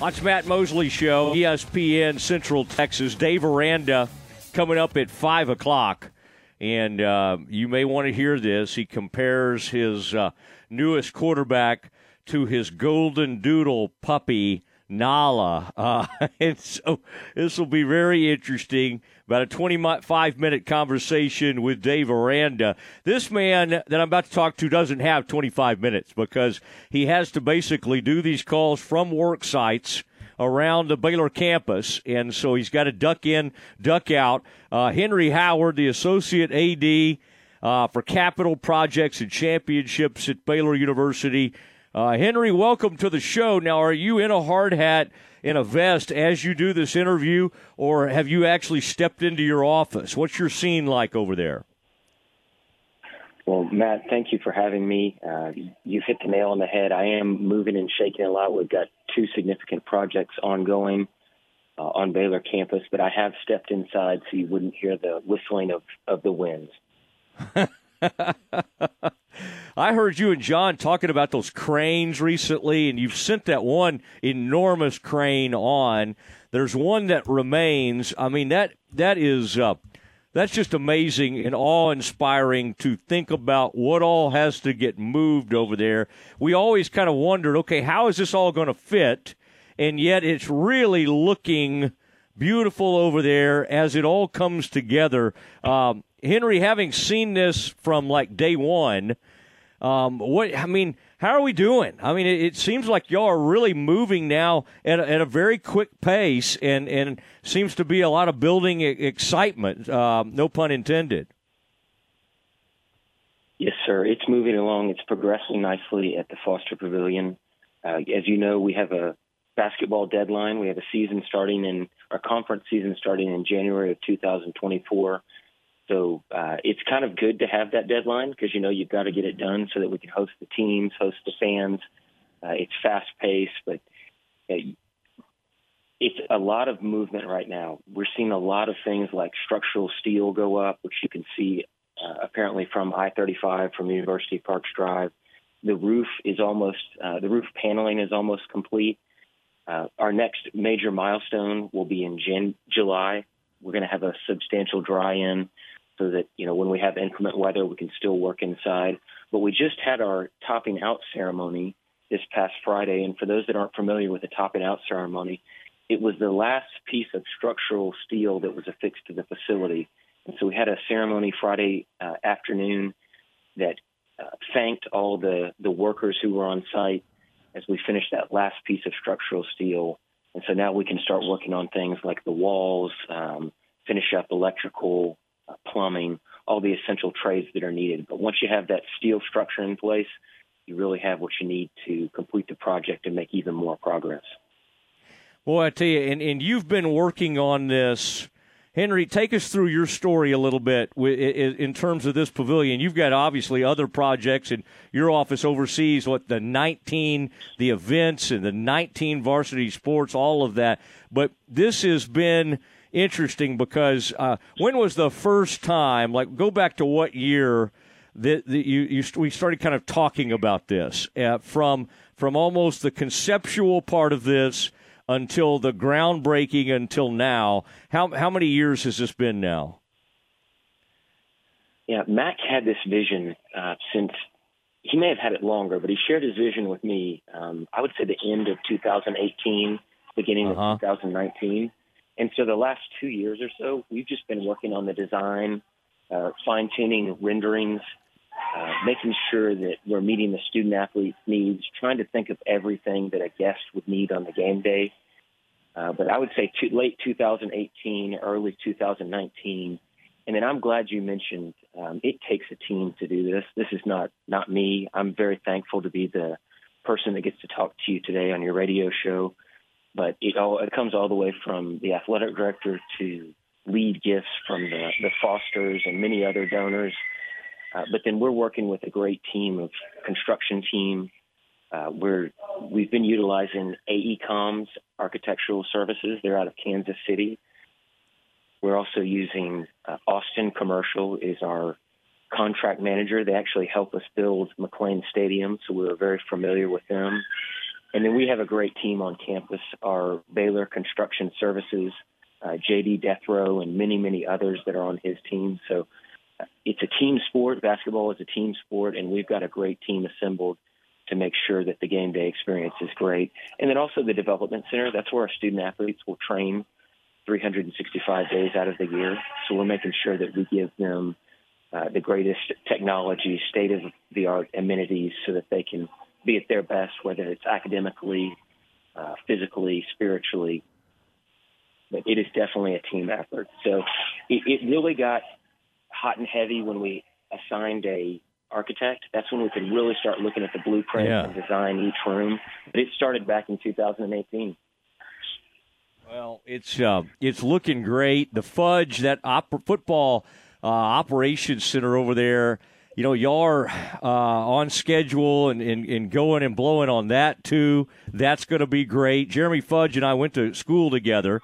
Watch Matt Mosley Show, ESPN Central Texas. Dave Aranda coming up at 5 o'clock. And uh, you may want to hear this. He compares his uh, newest quarterback to his golden doodle puppy, Nala. Uh, and so this will be very interesting. About a 25 minute conversation with Dave Aranda. This man that I'm about to talk to doesn't have 25 minutes because he has to basically do these calls from work sites around the Baylor campus, and so he's got to duck in, duck out. Uh, Henry Howard, the associate AD uh, for capital projects and championships at Baylor University. Uh, Henry, welcome to the show. Now, are you in a hard hat? in a vest as you do this interview, or have you actually stepped into your office? What's your scene like over there? Well, Matt, thank you for having me. Uh, you've hit the nail on the head. I am moving and shaking a lot. We've got two significant projects ongoing uh, on Baylor campus, but I have stepped inside so you wouldn't hear the whistling of, of the winds. I heard you and John talking about those cranes recently, and you've sent that one enormous crane on. There's one that remains. I mean that that is uh, that's just amazing and awe-inspiring to think about what all has to get moved over there. We always kind of wondered, okay, how is this all going to fit? And yet, it's really looking beautiful over there as it all comes together. Um, Henry, having seen this from like day one, um, what I mean, how are we doing? I mean, it, it seems like y'all are really moving now at a, at a, very quick pace, and and seems to be a lot of building excitement. Um, no pun intended. Yes, sir. It's moving along. It's progressing nicely at the Foster Pavilion. Uh, as you know, we have a basketball deadline. We have a season starting in our conference season starting in January of 2024. So uh, it's kind of good to have that deadline because you know you've got to get it done so that we can host the teams, host the fans. Uh, it's fast paced, but uh, it's a lot of movement right now. We're seeing a lot of things like structural steel go up, which you can see uh, apparently from I-35 from University Parks Drive. The roof is almost uh, the roof paneling is almost complete. Uh, our next major milestone will be in Jan- July. We're going to have a substantial dry-in so that you know when we have inclement weather, we can still work inside. But we just had our topping out ceremony this past Friday, and for those that aren't familiar with the topping out ceremony, it was the last piece of structural steel that was affixed to the facility. And so we had a ceremony Friday uh, afternoon that uh, thanked all the the workers who were on site as we finished that last piece of structural steel. And so now we can start working on things like the walls, um, finish up electrical, plumbing, all the essential trades that are needed. But once you have that steel structure in place, you really have what you need to complete the project and make even more progress. Boy, I tell you, and, and you've been working on this. Henry, take us through your story a little bit in terms of this pavilion. You've got obviously other projects, and your office oversees what the 19, the events, and the 19 varsity sports, all of that. But this has been interesting because uh, when was the first time? Like, go back to what year that, that you, you we started kind of talking about this uh, from from almost the conceptual part of this until the groundbreaking until now. How how many years has this been now? Yeah, Mack had this vision uh, since he may have had it longer, but he shared his vision with me. Um, I would say the end of 2018, beginning uh-huh. of 2019. And so the last two years or so, we've just been working on the design, uh, fine tuning renderings, uh, making sure that we're meeting the student athlete's needs, trying to think of everything that a guest would need on the game day. Uh, but I would say late 2018, early 2019. And then I'm glad you mentioned um, it takes a team to do this. This is not not me. I'm very thankful to be the person that gets to talk to you today on your radio show but it all it comes all the way from the athletic director to lead gifts from the, the Fosters and many other donors. Uh, but then we're working with a great team of construction team. Uh, we're we've been utilizing AECOM's architectural services. They're out of Kansas City. We're also using uh, Austin Commercial is our contract manager. They actually help us build McLane Stadium, so we are very familiar with them. And then we have a great team on campus. Our Baylor Construction Services, uh, JD Deathrow, and many many others that are on his team. So uh, it's a team sport. Basketball is a team sport, and we've got a great team assembled to make sure that the game day experience is great. And then also the development center. That's where our student athletes will train 365 days out of the year. So we're making sure that we give them uh, the greatest technology, state of the art amenities so that they can be at their best, whether it's academically, uh, physically, spiritually. But it is definitely a team effort. So it, it really got hot and heavy when we assigned a architect. That's when we could really start looking at the blueprint yeah. and design each room. But it started back in 2018. Well, it's uh, it's looking great. The fudge that op- football uh, operations center over there. You know, y'all are uh, on schedule and, and, and going and blowing on that too. That's going to be great. Jeremy Fudge and I went to school together.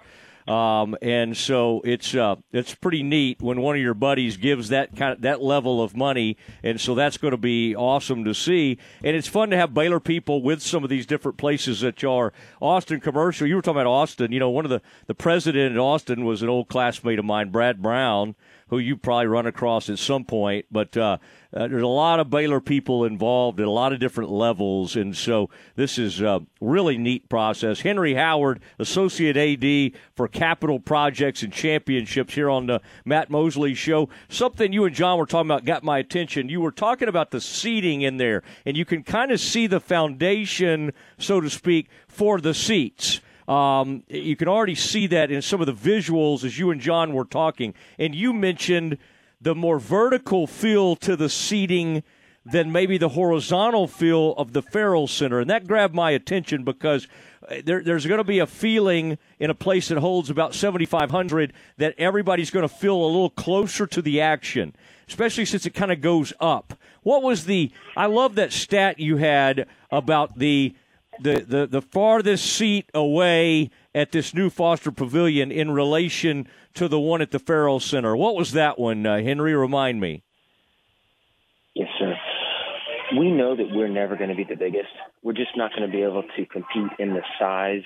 Um, and so it's uh, it's pretty neat when one of your buddies gives that kind of that level of money, and so that's going to be awesome to see. And it's fun to have Baylor people with some of these different places that you are Austin commercial. You were talking about Austin. You know, one of the the president in Austin was an old classmate of mine, Brad Brown who you probably run across at some point. But uh, uh, there's a lot of Baylor people involved at a lot of different levels, and so this is a really neat process. Henry Howard, Associate AD for Capital Projects and Championships here on the Matt Mosley Show. Something you and John were talking about got my attention. You were talking about the seating in there, and you can kind of see the foundation, so to speak, for the seats. Um, you can already see that in some of the visuals as you and John were talking. And you mentioned the more vertical feel to the seating than maybe the horizontal feel of the Ferrell Center. And that grabbed my attention because uh, there, there's going to be a feeling in a place that holds about 7,500 that everybody's going to feel a little closer to the action, especially since it kind of goes up. What was the, I love that stat you had about the the, the, the farthest seat away at this new Foster Pavilion in relation to the one at the Ferrell Center. What was that one, uh, Henry? Remind me. Yes, sir. We know that we're never going to be the biggest. We're just not going to be able to compete in the size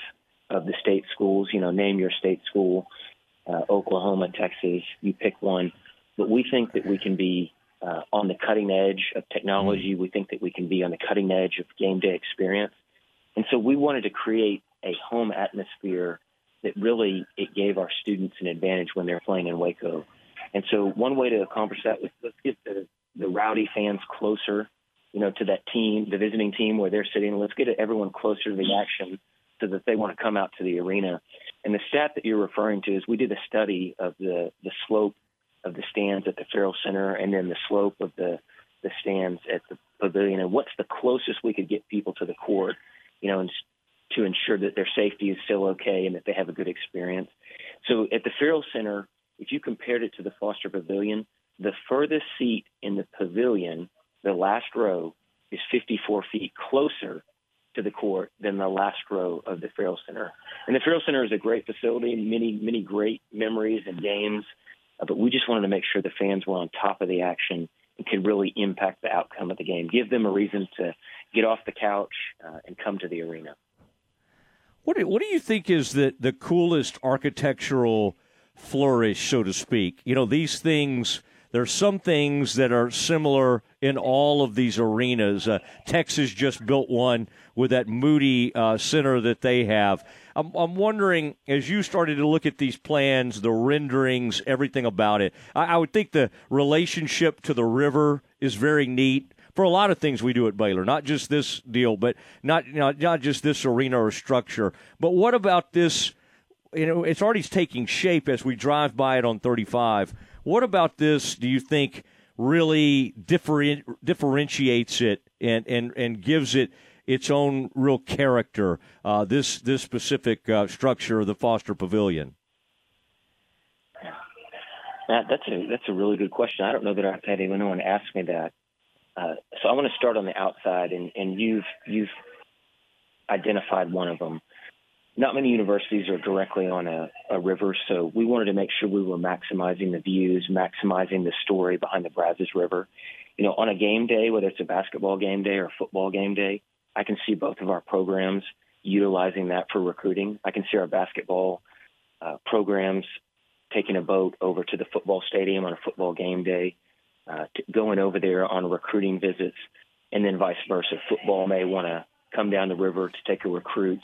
of the state schools. You know, name your state school, uh, Oklahoma, Texas, you pick one. But we think that we can be uh, on the cutting edge of technology. Mm-hmm. We think that we can be on the cutting edge of game day experience. And so we wanted to create a home atmosphere that really it gave our students an advantage when they're playing in Waco. And so one way to accomplish that was let's get the, the rowdy fans closer, you know, to that team, the visiting team where they're sitting. Let's get everyone closer to the action so that they want to come out to the arena. And the stat that you're referring to is we did a study of the, the slope of the stands at the Ferrell Center and then the slope of the, the stands at the pavilion and what's the closest we could get people to the court you know, and to ensure that their safety is still okay and that they have a good experience. So at the Ferrell Center, if you compared it to the Foster Pavilion, the furthest seat in the pavilion, the last row, is 54 feet closer to the court than the last row of the Ferrell Center. And the Ferrell Center is a great facility, many, many great memories and games, uh, but we just wanted to make sure the fans were on top of the action and could really impact the outcome of the game, give them a reason to get off the couch uh, and come to the arena. What do, what do you think is the, the coolest architectural flourish, so to speak? You know, these things, there are some things that are similar in all of these arenas. Uh, Texas just built one with that Moody uh, center that they have. I'm, I'm, wondering, as you started to look at these plans, the renderings, everything about it, I, I would think the relationship to the river is very neat for a lot of things we do at Baylor, not just this deal, but not not, not just this arena or structure. But what about this? You know, it's already taking shape as we drive by it on 35. What about this? Do you think really different, differentiates it and and and gives it its own real character? Uh, this this specific uh, structure of the Foster Pavilion. Matt, that's a that's a really good question. I don't know that I've had anyone ask me that. Uh, so I want to start on the outside, and, and you've you've identified one of them. Not many universities are directly on a, a river, so we wanted to make sure we were maximizing the views, maximizing the story behind the Brazos River. You know, on a game day, whether it's a basketball game day or a football game day, I can see both of our programs utilizing that for recruiting. I can see our basketball uh, programs taking a boat over to the football stadium on a football game day, uh, going over there on recruiting visits, and then vice versa. Football may want to come down the river to take a recruit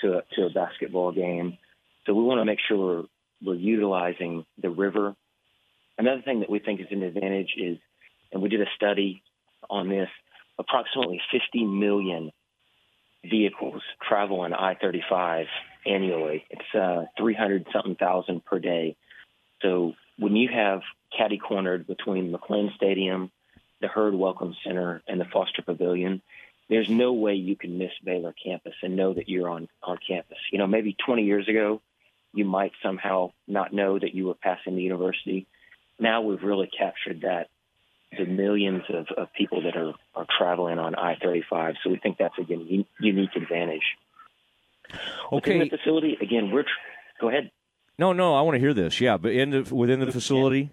to a, to a basketball game. So we want to make sure we're, we're utilizing the river. Another thing that we think is an advantage is, and we did a study on this, approximately 50 million vehicles travel on I-35 annually. It's uh, 300 something thousand per day. So when you have caddy cornered between McLane Stadium, the Hurd Welcome Center, and the Foster Pavilion, there's no way you can miss Baylor campus and know that you're on on campus. You know, maybe 20 years ago, you might somehow not know that you were passing the university. Now we've really captured that the millions of, of people that are, are traveling on I-35. So we think that's a unique advantage. Okay. Within the facility, again, we're. Tr- go ahead. No, no, I want to hear this. Yeah, but in the, within the facility.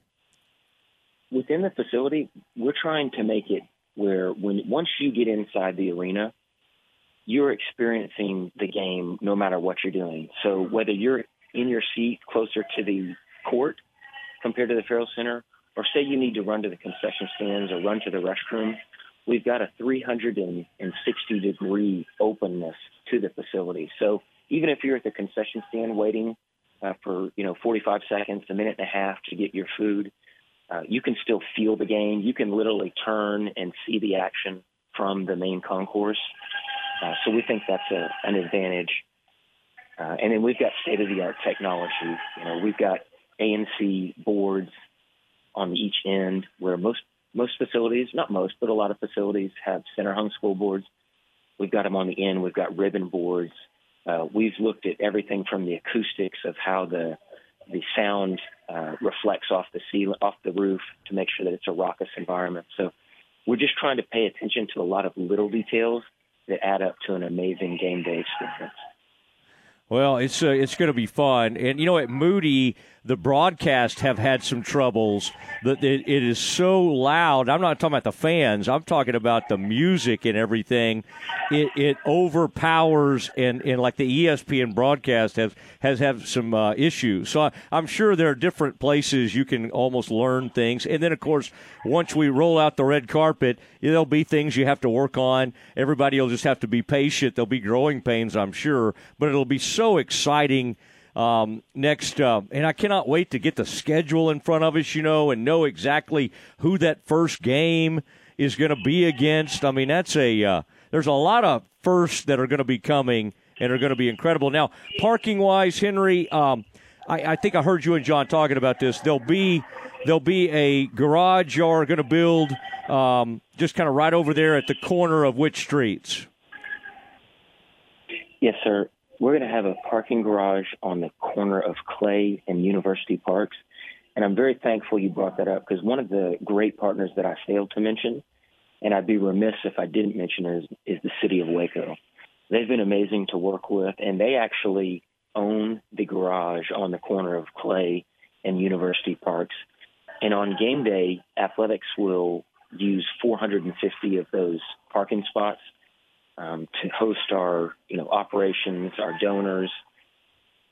Within the facility, we're trying to make it where when once you get inside the arena, you're experiencing the game no matter what you're doing. So whether you're in your seat closer to the court compared to the Ferrell Center, or say you need to run to the concession stands or run to the restroom, we've got a 360 degree openness to the facility. So even if you're at the concession stand waiting uh, for you know 45 seconds, a minute and a half to get your food, uh, you can still feel the game. You can literally turn and see the action from the main concourse. Uh, so we think that's a, an advantage. Uh, and then we've got state of the art technology. You know, we've got ANC boards on each end where most most facilities, not most, but a lot of facilities have center hung scoreboards. We've got them on the end. We've got ribbon boards. Uh, we've looked at everything from the acoustics of how the the sound uh, reflects off the ceiling, off the roof, to make sure that it's a raucous environment. So we're just trying to pay attention to a lot of little details that add up to an amazing game day experience. Well, it's uh, it's going to be fun, and you know at Moody the broadcast have had some troubles. That it, it is so loud. I'm not talking about the fans. I'm talking about the music and everything. It, it overpowers, and, and like the ESPN broadcast has has have some uh, issues. So I, I'm sure there are different places you can almost learn things. And then of course, once we roll out the red carpet, there'll be things you have to work on. Everybody will just have to be patient. There'll be growing pains, I'm sure, but it'll be exciting um, next. Uh, and I cannot wait to get the schedule in front of us, you know, and know exactly who that first game is going to be against. I mean, that's a uh, there's a lot of firsts that are going to be coming and are going to be incredible. Now, parking wise, Henry, um, I, I think I heard you and John talking about this. There'll be there'll be a garage you're going to build um, just kind of right over there at the corner of which streets? Yes, sir we're going to have a parking garage on the corner of Clay and University Parks. And I'm very thankful you brought that up because one of the great partners that I failed to mention, and I'd be remiss if I didn't mention is, is the city of Waco. They've been amazing to work with, and they actually own the garage on the corner of Clay and University Parks. And on game day, athletics will use 450 of those parking spots um, to host our you know operations, our donors.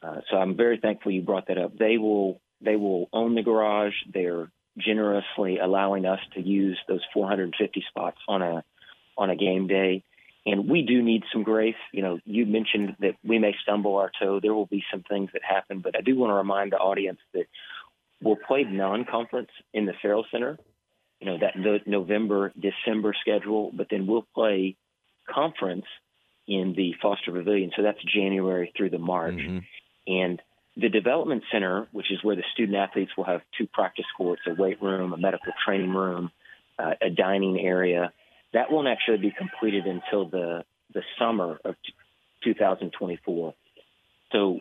Uh, so I'm very thankful you brought that up. They will they will own the garage. They're generously allowing us to use those 450 spots on a on a game day. And we do need some grace. You know, you mentioned that we may stumble our toe. There will be some things that happen, but I do want to remind the audience that we'll play non-conference in the Ferrell Center. You know that the November December schedule, but then we'll play conference in the Foster Pavilion. So that's January through the March. Mm-hmm. And the development center, which is where the student athletes will have two practice courts, a weight room, a medical training room, uh, a dining area, that won't actually be completed until the the summer of t- 2024. So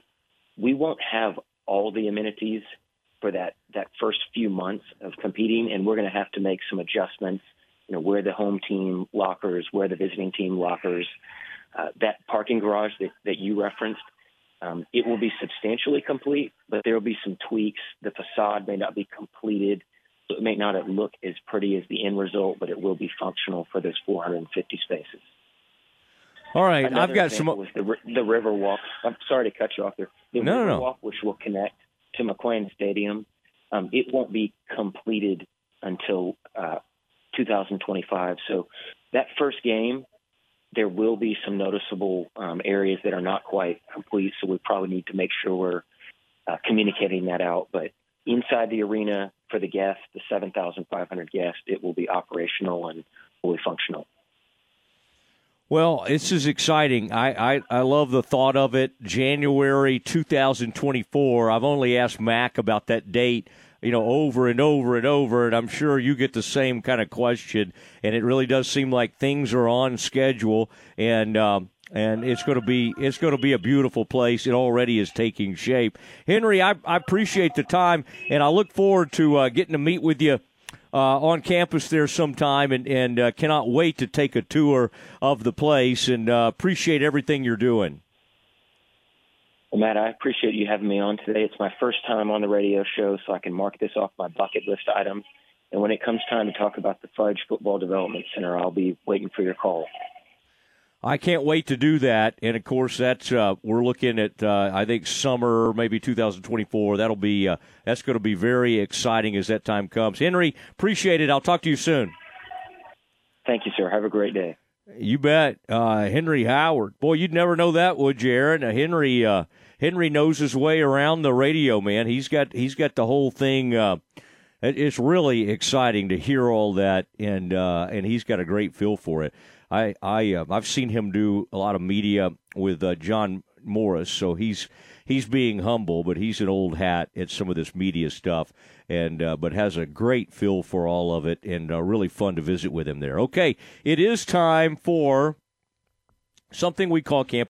we won't have all the amenities for that that first few months of competing, and we're going to have to make some adjustments you know, where the home team lockers, where the visiting team lockers, uh, that parking garage that, that you referenced, um, it will be substantially complete, but there will be some tweaks. The facade may not be completed, so it may not look as pretty as the end result, but it will be functional for those 450 spaces. All right, Another I've got some. the the River Walk. I'm sorry to cut you off there. The No, no, River no. Walk, which will connect to McLane Stadium, um, it won't be completed until uh, 2025. So that first game, there will be some noticeable um, areas that are not quite complete. So we probably need to make sure we're uh, communicating that out. But inside the arena for the guests, the 7,500 guests, it will be operational and fully functional. Well, this is exciting. I, I, I love the thought of it. January 2024. I've only asked Mack about that date, you know, over and over and over, and I'm sure you get the same kind of question. And it really does seem like things are on schedule, and um, and it's going to be it's going to be a beautiful place. It already is taking shape. Henry, I, I appreciate the time, and I look forward to uh, getting to meet with you uh, on campus there sometime, and and uh, cannot wait to take a tour of the place. And uh, appreciate everything you're doing. Well, Matt, I appreciate you having me on today. It's my first time on the radio show, so I can mark this off my bucket list item. And when it comes time to talk about the Fudge Football Development Center, I'll be waiting for your call. I can't wait to do that, and of course, that's uh, we're looking at. Uh, I think summer, maybe 2024. That'll be uh, that's going to be very exciting as that time comes. Henry, appreciate it. I'll talk to you soon. Thank you, sir. Have a great day. You bet, uh, Henry Howard. Boy, you'd never know that, would you, Aaron? Uh, Henry uh, Henry knows his way around the radio, man. He's got he's got the whole thing. Uh, it- it's really exciting to hear all that, and uh, and he's got a great feel for it. I I uh, I've seen him do a lot of media with John Morris, so he's he's being humble, but he's an old hat at some of this media stuff, and uh, but has a great feel for all of it, and uh, really fun to visit with him there. Okay, it is time for something we call Campus.